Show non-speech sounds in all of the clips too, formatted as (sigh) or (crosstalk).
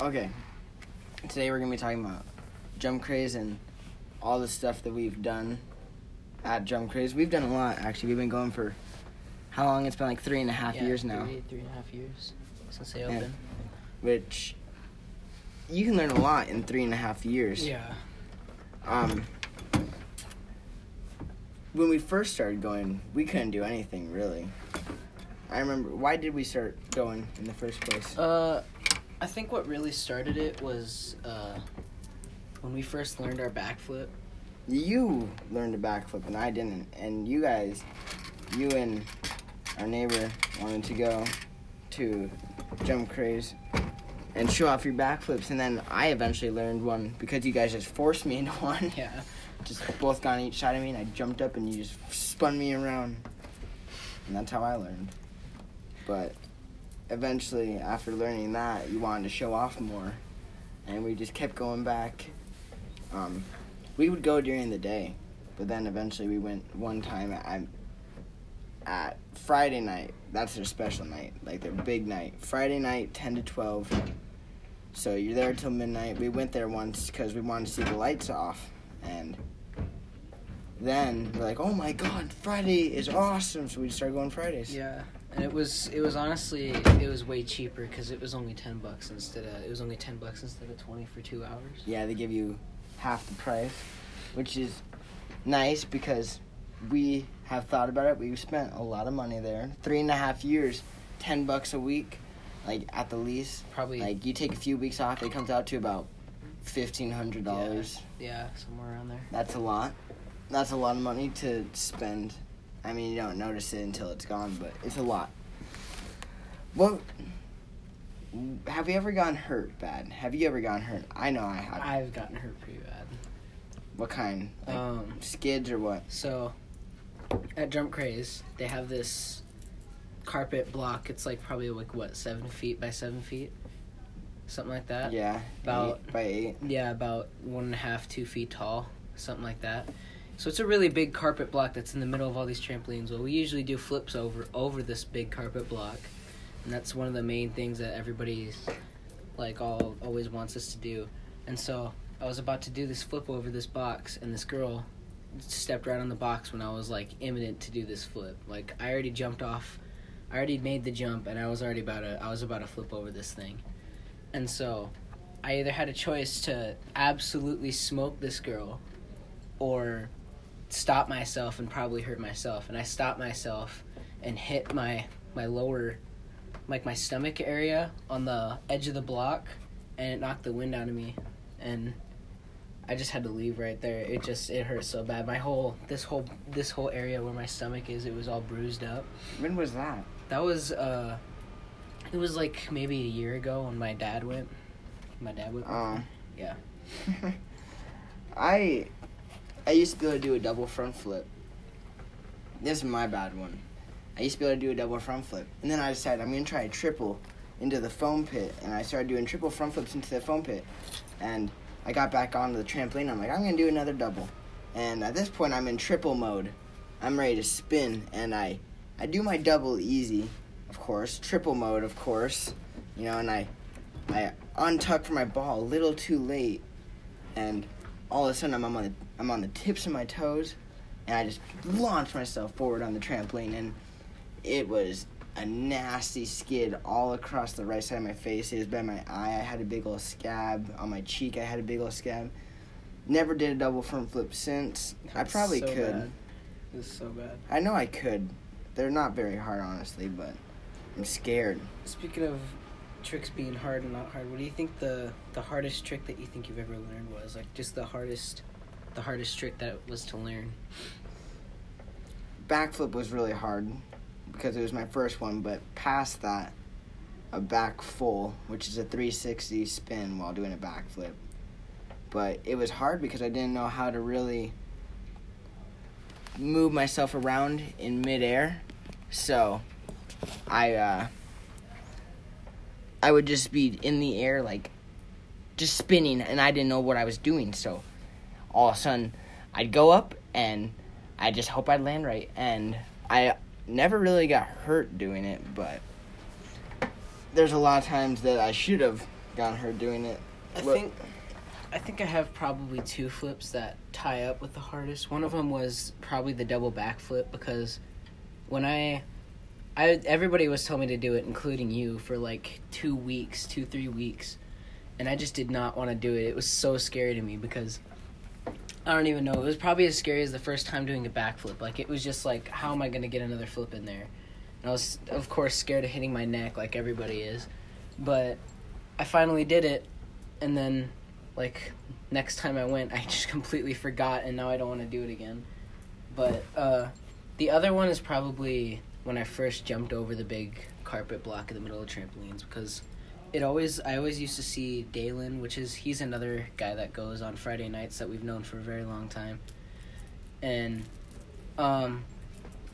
Okay. Today we're gonna be talking about Jump Craze and all the stuff that we've done at Jump Craze. We've done a lot actually. We've been going for how long? It's been like three and a half Yeah, years now. Three, three and a half years since they Yeah. opened. Which you can learn a lot in three and a half years. Yeah. Um when we first started going, we couldn't do anything really. I remember why did we start going in the first place? Uh, I think what really started it was uh, when we first learned our backflip. you learned a backflip and I didn't. And you guys, you and our neighbor wanted to go to Jump Craze and show off your backflips. And then I eventually learned one because you guys just forced me into (laughs) one. Yeah. Just both got on each side of me and I jumped up and you just spun me around. And that's how I learned. But eventually, after learning that, you wanted to show off more. And we just kept going back. Um, we would go during the day, but then eventually we went one time at, at Friday night. That's their special night, like their big night. Friday night, 10 to 12. So you're there till midnight. We went there once because we wanted to see the lights off. And then we're like, oh my god, Friday is awesome. So we started going Fridays. Yeah. And it was it was honestly it was way cheaper because it was only ten bucks instead of it was only ten bucks instead of twenty for two hours. Yeah, they give you half the price, which is nice because we have thought about it. We've spent a lot of money there. Three and a half years, ten bucks a week, like at the least. Probably Like you take a few weeks off, it comes out to about fifteen hundred dollars. yeah somewhere around there. That's a lot. That's a lot of money to spend. I mean, you don't notice it until it's gone, but it's a lot. Well, have you ever gotten hurt bad? Have you ever gotten hurt? I know I have. I've gotten hurt pretty bad. What kind? Like Um. skids or what? So, at Jump Craze, they have this carpet block. It's like probably like what seven feet by seven feet, something like that. yeah, about- eight by eight. Yeah, about one and a half, two feet tall, something like that. So it's a really big carpet block that's in the middle of all these trampolines. Well, we usually do flips over over this big carpet block, and that's one of the main things that everybody's like all always wants us to do. And so I was about to do this flip over this box, and this girl stepped right on the box when I was like imminent to do this flip. Like I already jumped off, I already made the jump, and I was already about to I was about to flip over this thing, and so I either had a choice to absolutely smoke this girl, or stop myself and probably hurt myself. And I stopped myself and hit my my lower, like my stomach area on the edge of the block, and it knocked the wind out of me, and I just had to leave right there. It just it hurt so bad. My whole this whole this whole area where my stomach is, it was all bruised up. When was that? That was uh, it was like maybe a year ago when my dad went. My dad went. Oh. Yeah. (laughs) I I used to be able to do a double front flip. This is my bad one. I used to be able to do a double front flip, and then I decided I'm gonna try a triple into the foam pit, and I started doing triple front flips into the foam pit, and I got back onto the trampoline. I'm like, I'm gonna do another double, and at this point I'm in triple mode. I'm ready to spin, and I I do my double easy, of course, triple mode, of course, you know, and I I untuck for my ball a little too late, and all of a sudden I'm on the I'm on the tips of my toes, and I just launched myself forward on the trampoline, and it was a nasty skid all across the right side of my face. It was by my eye. I had a big old scab on my cheek. I had a big old scab. Never did a double front flip since. I probably so could. bad. It was so bad. I know I could. They're not very hard, honestly, but I'm scared. Speaking of tricks being hard and not hard, what do you think the the hardest trick that you think you've ever learned was? Like just the hardest the hardest trick that was to learn. backflip was really hard because it was my first one, but past that, a back full, which is a 360 spin while doing a backflip. But it was hard because I didn't know how to really move myself around in midair. So I uh I would just be in the air like just spinning and I didn't know what I was doing. So all of a sudden I'd go up and I just hope I'd land right. And I never really got hurt doing it, but there's a lot of times that I should have gotten hurt doing it. I What- think I think I have probably two flips that tie up with the hardest. One of them was probably the double backflip because when I I everybody was telling me to do it including you for like 2 weeks, 2 3 weeks. And I just did not want to do it. It was so scary to me because I don't even know. It was probably as scary as the first time doing a backflip. Like it was just like how am I to get another flip in there? And I was of course scared of hitting my neck like everybody is. But I finally did it and then like next time I went, I (laughs) just completely forgot, and now I don't want to do it again. But uh, the other one is probably when I first jumped over the big carpet block in the middle of trampolines because it always I always used to see Dalen, which is he's another guy that goes on Friday nights that we've known for a very long time, and um,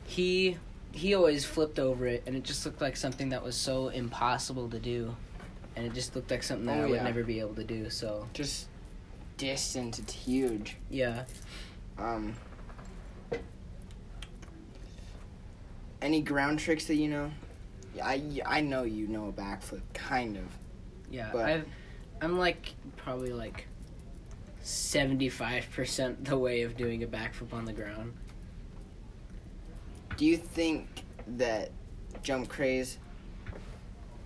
he he always flipped over it, and it just looked like something that was so impossible to do. And it just looked like something that Oh, I would yeah. never be able to do. So Just distance, it's huge. yeah, Um, any ground tricks that you know? I, I know you know a backflip, kind of. Yeah, But- I've, I'm like probably like seventy five percent the way of doing a backflip on the ground. Do you think that jump craze,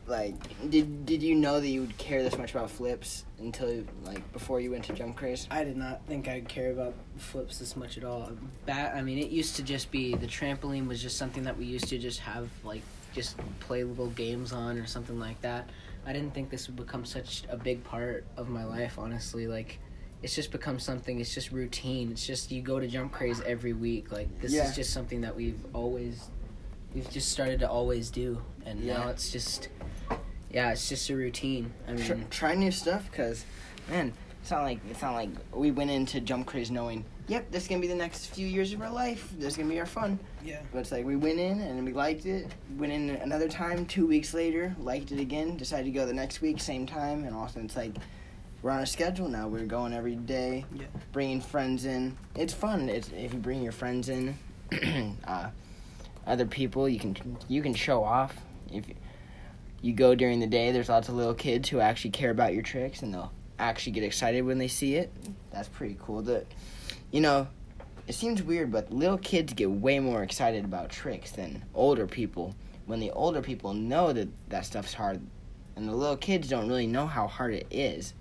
like, did did you know that you would care this much about flips until like before you went to jump craze? I did not think I'd care about flips this much at all. Bat, I mean, it used to just be the trampoline was just something that we used to just have like just play little games on or something like that. I didn't think this would become such a big part of my life. Honestly, like. It's just become something. It's just routine. It's just you go to jump craze every week. Like this Yeah. is just something that we've always, we've just started to always do, and Yeah. now it's just, yeah, it's just a routine. I mean, Tr- try new stuff, cause, man, it's not like it's not like we went into jump craze knowing, yep, this is gonna be the next few years of our life. This is gonna be our fun. yeah, But it's like we went in and we liked it. Went in another time, two weeks later, liked it again. Decided to go the next week, same time, and also it's like we're on a schedule now. We're going every day, Yeah. bringing friends in. It's fun. It's if you bring your friends in, (clears throat) uh, other people, you can you can show off. If you, you go during the day, there's lots of little kids who actually care about your tricks and they'll actually get excited when they see it. That's pretty cool. That you know, it seems weird, but little kids get way more excited about tricks than older people. When the older people know that that stuff's hard, and the little kids don't really know how hard it is,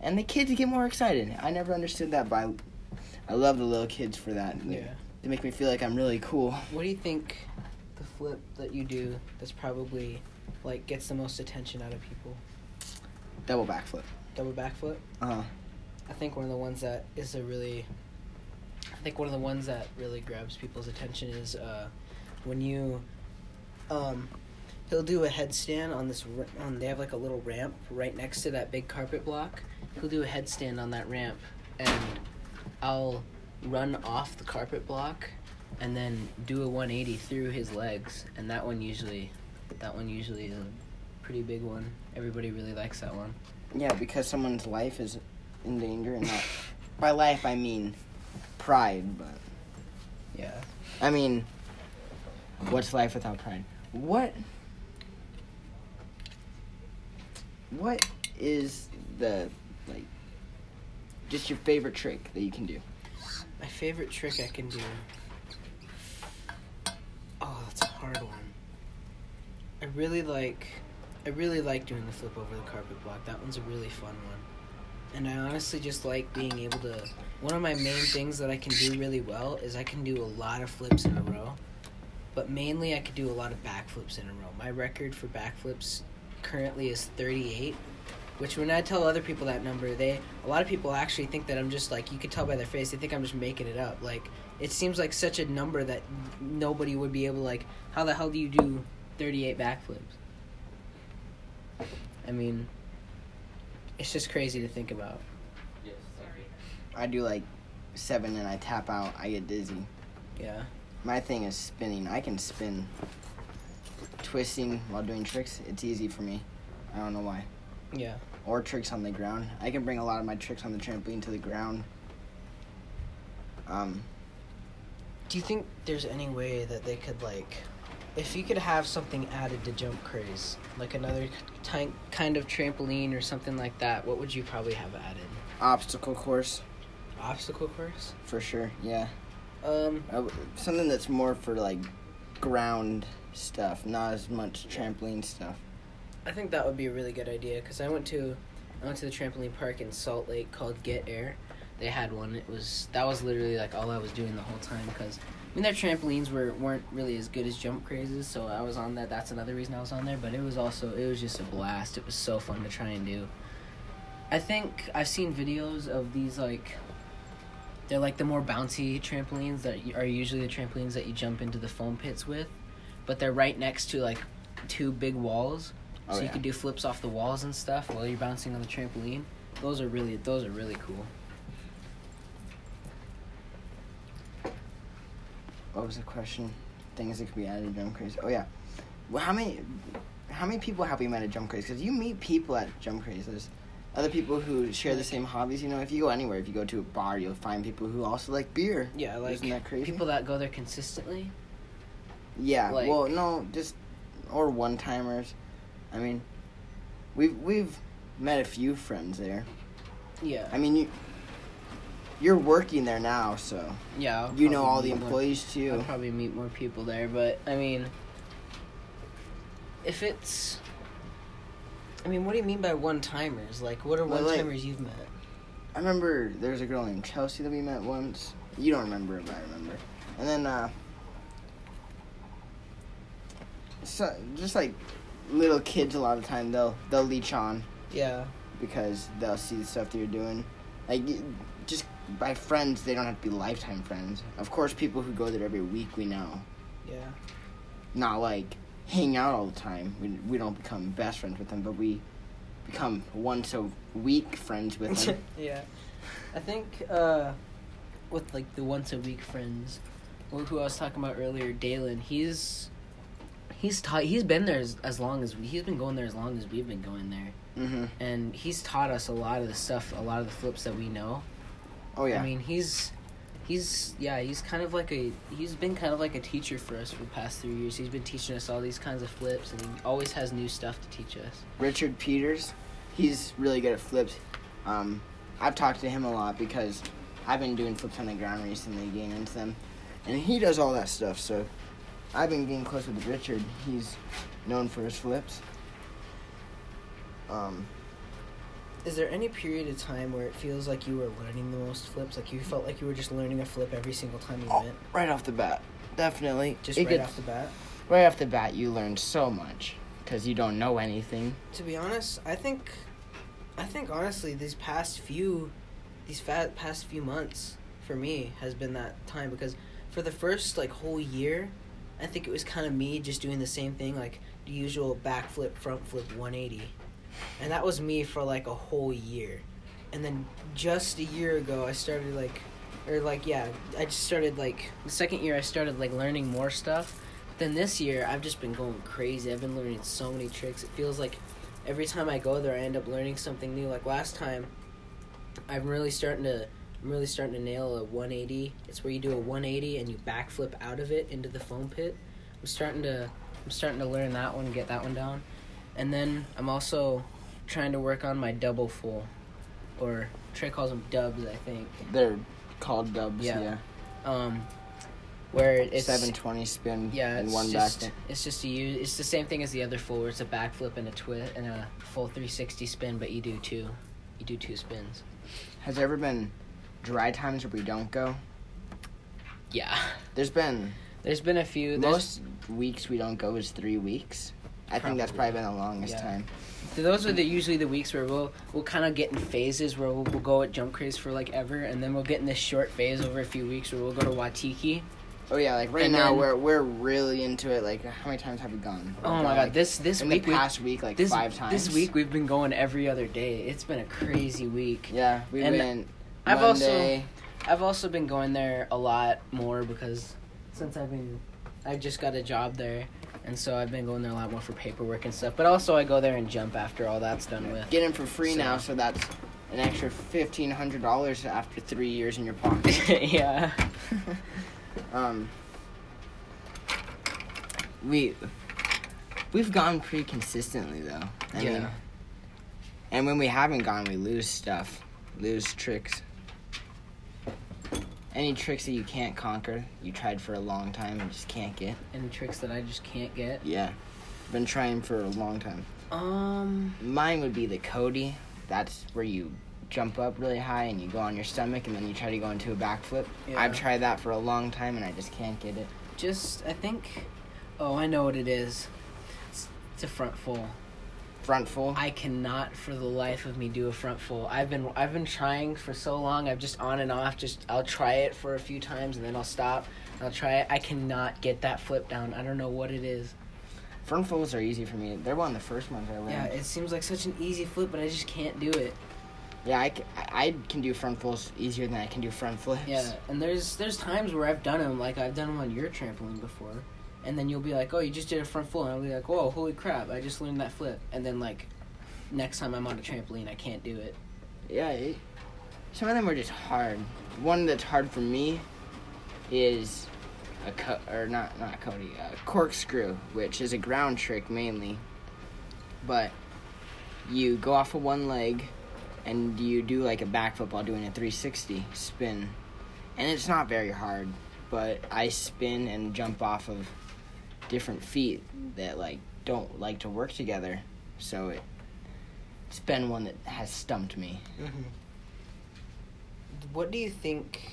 and the kids get more excited. I never understood that, but I, I love the little kids for that. They, yeah. they make me feel like I'm really cool. (laughs) What do you think the flip that you do that's probably like gets the most attention out of people? Double backflip. Double backflip? Uh huh. I think one of the ones that is a really think one of the ones that really grabs people's attention is uh when you um he'll do a headstand on this they have like a little ramp right next to that big carpet block. He'll do a headstand on that ramp and I'll run off the carpet block and then do a 180 through his legs and that one usually that one usually is a pretty big one. Everybody really likes that one. Yeah, because someone's life is in danger, and not by life I mean pride, but Yeah. I mean, what's life without pride? What? What is the like? Just your favorite trick that you can do? My favorite trick I can do. Oh, that's a hard one. I really like. I really like doing the flip over the carpet block. That one's a really fun one. And I honestly just like being able to. One of my main things that I can do really well is I can do a lot of flips in a row. But mainly I could do a lot of backflips in a row. My record for backflips currently is 38 which when I tell other people that number, they a lot of people actually think that I'm just like you could tell by their face they think I'm just making it up. Like it seems like such a number that nobody would be able like. How the hell do you do 38 backflips? I mean, it's just crazy to think about. I do like seven and I tap out. I get dizzy. Yeah, My thing is spinning. I can spin. Twisting while doing tricks, it's easy for me. I don't know why. yeah. Or tricks on the ground. I can bring a lot of my tricks on the trampoline to the ground. Um, Do you think there's any way that they could like if you could have something added to Jump Craze, like another ty- kind of trampoline or something like that, what would you probably have added? Obstacle course Obstacle course? for sure. Yeah, Um, Uh, something that's more for like ground stuff, not as much trampoline stuff. I think that would be a really good idea because I went to I went to the trampoline park in Salt Lake called Get Air. They had one. It was that was literally like all I was doing the whole time because mean their trampolines were weren't really as good as Jump Crazes, so I was on that. That's another reason I was on there. But it was also it was just a blast. It was so fun to try and do. I think I've seen videos of these like they're like the more bouncy trampolines that are usually the trampolines that you jump into the foam pits with, but they're right next to like two big walls Oh, so you can do flips off the walls and stuff while you're bouncing on the trampoline. Those are really those are really cool. What was the question? Things that could be added to Jump Craze. Oh yeah. Well, how many how many people have we met at Jump Craze? Because you meet people at Jump Craze. There's other people who share the same hobbies. You know, if you go anywhere, if you go to a bar, you'll find people who also like beer. Yeah, like Isn't that crazy? people that go there consistently. Yeah. like- well, no, just or one timers. I mean, we've we've met a few friends there. Yeah, I mean, you you're working there now, so yeah. I'll you know all the meet more- employees too. I'll probably meet more people there, but I mean, if it's, I mean, what do you mean by one timers? Like, what are Well, one like- timers you've met? I remember there's a girl named Chelsea that we met once. You don't remember, but I remember. And then, uh, so just like little kids, a lot of time they'll they'll leech on Yeah, because they'll see the stuff that you're doing. Like just by friends, they don't have to be lifetime friends. Of course, people who go there every week we know. yeah. Not like hang out all the time. We we don't become best friends with them, but we become once a week friends with them. (laughs) yeah. I think uh, with like the once a week friends, or who I was talking about earlier, Dalen. He's he's taught. He's been there as, as long as he's been going there as long as we've been going there, hmm and he's taught us a lot of the stuff, a lot of the flips that we know. Oh yeah. I mean, he's he's yeah, he's kind of like a he's been kind of like a teacher for us for the past three years. He's been teaching us all these kinds of flips, and he always has new stuff to teach us. Richard Peters, he's really good at flips. Um, I've talked to him a lot because I've been doing flips on the ground recently, getting into them, and he does all that stuff. So I've been getting close with Richard. He's known for his flips. Um, Is there any period of time where it feels like you were learning the most flips? Like you felt like you were just learning a flip every single time you Oh, went? right off the bat, definitely. Just It right gets- off the bat? right off the bat, you learn so much because you don't know anything. To be honest, I think, I think honestly, these past few, these fa- past few months for me has been that time because for the first like whole year, I think it was kind of me just doing the same thing, like the usual backflip, front flip, 180, and that was me for like a whole year, and then just a year ago I started like, or like yeah, I just started like the second year I started like learning more stuff. Then this year I've just been going crazy. I've been learning so many tricks. It feels like every time I go there I end up learning something new. Like last time, I'm really starting to. I'm really starting to nail a 180. It's where you do a 180 and you backflip out of it into the foam pit. I'm starting to I'm starting to learn that one, and get that one down. And then I'm also trying to work on my double full or Trey calls them dubs, I think. They're called dubs. Yeah. Yeah. Um where it's 720 spin yeah, and one just back. it's just a use. It's the same thing as the other full, where it's a backflip and a twist and a full 360 spin, but you do two, you do two spins. Has there ever been dry times where we don't go? Yeah, There's been there's been a few. There's, most weeks we don't go is three weeks. I think that's Probably. probably been the longest Yeah. time. those are the usually the weeks where we'll we'll kind of get in phases where we'll, we'll go at jump craze for like ever, and then we'll get in this short phase over a few weeks where we'll go to Watiki. Oh yeah, like right And now then- we're we're really into it. Like how many times have we gone? Oh We've my gone, god, like, this this in week the we- week like this five times. this week we've been going every other day. It's been a crazy week. Yeah, we and went I've also- Monday. I've also been going there a lot more because since I've been, I just got a job there, and so I've been going there a lot more for paperwork and stuff. But also I go there and jump after all that's done with. Get in for free So- now, so that's an extra fifteen hundred dollars after three years in your pocket. (laughs) yeah. (laughs) um, we we've gone pretty consistently though. I yeah. mean, and when we haven't gone, we lose stuff, lose tricks. Any tricks that you can't conquer, you tried for a long time and just can't get. Any tricks that I just can't get? Yeah, been trying for a long time. Um. Mine would be the Cody. That's where you jump up really high and you go on your stomach and then you try to go into a backflip. Yeah. I've tried that for a long time and I just can't get it. Just I think. Oh, I know what it is. It's, it's a front full. Front full. I cannot for the life of me do a front full. I've been I've been trying for so long. I've just on and off. Just I'll try it for a few times and then I'll stop. I'll try it. I cannot get that flip down. I don't know what it is. Front fulls are easy for me. They're one of the first ones I learned. Yeah, it seems like such an easy flip, but I just can't do it. Yeah, I, ca- I can do front fulls easier than I can do front flips. Yeah, and there's there's times where I've done them, like I've done them on your trampoline before, and then you'll be like, oh, you just did a front flip, and I'll be like, whoa, holy crap, I just learned that flip, and then like, next time I'm on a trampoline, I can't do it. Yeah, it, some of them are just hard. One that's hard for me is a co- or not not Cody, a corkscrew, which is a ground trick mainly. But you go off of one leg and you do like a backflip while doing a 360 spin. And it's not very hard, but I spin and jump off of different feet that like don't like to work together. So it it's been one that has stumped me. Mm-hmm. What do you think?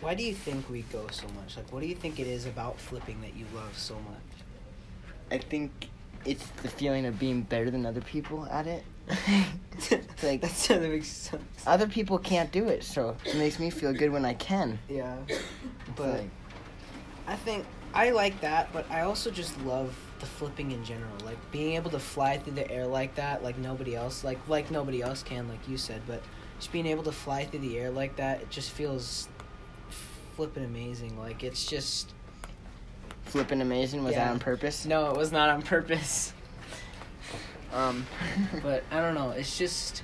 Why do you think we go so much? Like, what do you think it is about flipping that you love so much? I think it's the feeling of being better than other people at it. (laughs) Like that makes sense. other people can't do it, so it makes me feel good when I can. Yeah, but like- I think I like that, but I also just love the flipping in general. Like being able to fly through the air like that, like nobody else, like like nobody else can, like you said. But just being able to fly through the air like that, it just feels flipping amazing. Like it's just flipping amazing was that on purpose? no, it was not on purpose. Um, (laughs) but I don't know. It's just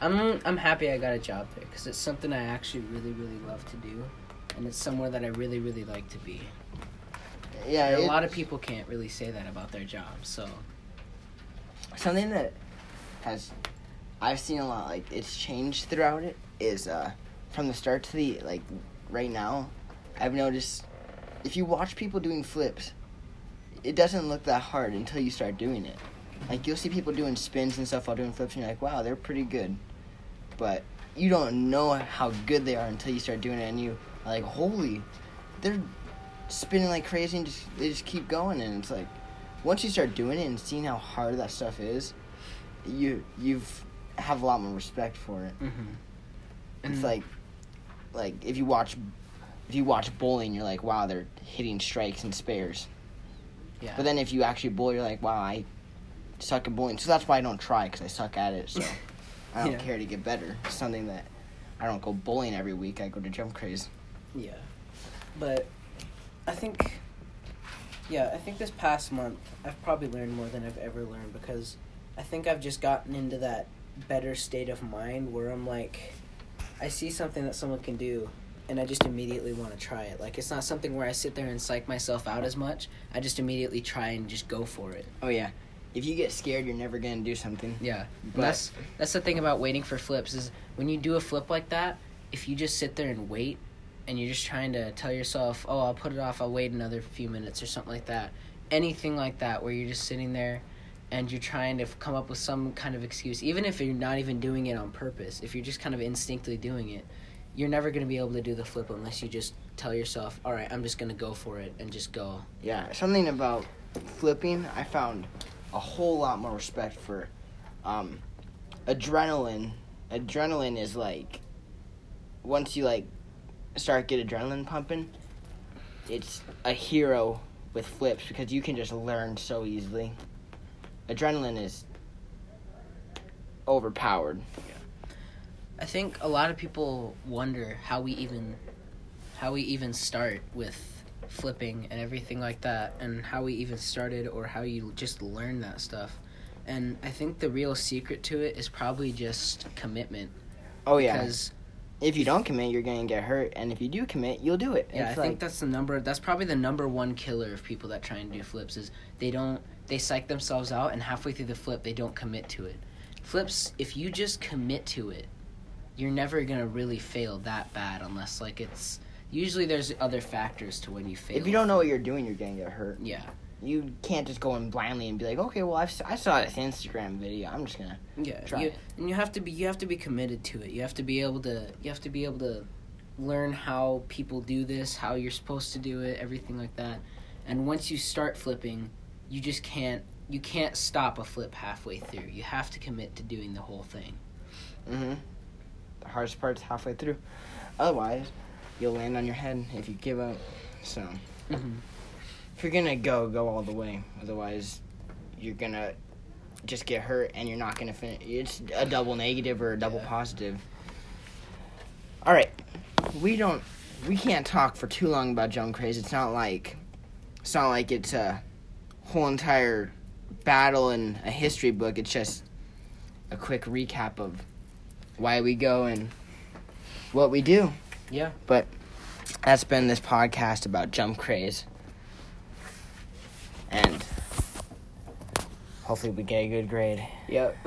I'm I'm happy I got a job there because it's something I actually really really love to do, and it's somewhere that I really really like to be. yeah, a lot of people can't really say that about their jobs. So something that has I've seen a lot like it's changed throughout it is uh from the start to the like right now I've noticed if you watch people doing flips it doesn't look that hard until you start doing it like you'll see people doing spins and stuff while doing flips and you're like wow they're pretty good but you don't know how good they are until you start doing it and you like holy they're spinning like crazy and just they just keep going and it's like once you start doing it and seeing how hard that stuff is, you you've have a lot more respect for it. mm-hmm. It's like like if you watch if you watch bowling, you're like, wow, they're hitting strikes and spares. yeah. But then if you actually bowl, you're like, wow, I suck at bowling. So that's why I don't try because I suck at it. So (laughs) I don't Yeah. care to get better. It's something that I don't go bowling every week. I go to jump craze. Yeah, but I think yeah, I think this past month I've probably learned more than I've ever learned because I think I've just gotten into that better state of mind where I'm like I see something that someone can do and I just immediately want to try it. Like it's not something where I sit there and psych myself out as much. I just immediately try and just go for it. Oh yeah, if you get scared, you're never gonna do something. Yeah, But- that's that's the thing about waiting for flips is when you do a flip like that, if you just sit there and wait, and you're just trying to tell yourself, "Oh, I'll put it off. I'll wait another few minutes or something like that." Anything like that, where you're just sitting there, and you're trying to come up with some kind of excuse, even if you're not even doing it on purpose. If you're just kind of instinctively doing it, you're never gonna be able to do the flip unless you just tell yourself, "All right, I'm just gonna go for it and just go." Yeah, something about flipping, I found a whole lot more respect for um, adrenaline. Adrenaline is like once you like start get adrenaline pumping, it's a hero with flips because you can just learn so easily. Adrenaline is overpowered. Yeah. I think a lot of people wonder how we even how we even start with flipping and everything like that and how we even started or how you just learn that stuff. And I think the real secret to it is probably just commitment Oh yeah, because if you don't commit, you're gonna get hurt, and if you do commit, you'll do it. Yeah, It's I like, think that's the number. That's probably the number one killer of people that try and do flips is they don't they psych themselves out and halfway through the flip they don't commit to it. Flips, if you just commit to it, you're never gonna really fail that bad unless like it's usually there's other factors to when you fail. if you don't know what you're doing, you're gonna get hurt. Yeah, You can't just go in blindly and be like, okay, well, I've, I saw this Instagram video. I'm just gonna. yeah. Try you, it. and you have to be you have to be committed to it. You have to be able to you have to be able to learn how people do this, how you're supposed to do it, everything like that. And once you start flipping, you just can't you can't stop a flip halfway through. You have to commit to doing the whole thing. Mm-hmm. The hardest part is halfway through. Otherwise, you'll land on your head if you give up. So, Mm-hmm. If you're gonna go, go all the way. Otherwise, you're gonna just get hurt and you're not gonna finish. It's a double negative or a double Yeah. positive. All right, we don't. We can't talk for too long about jump craze. It's not like. It's not like it's a whole entire battle in a history book. It's just a quick recap of why we go and what we do. Yeah. But that's been this podcast about jump craze. And hopefully we get a good grade. Yep. (laughs)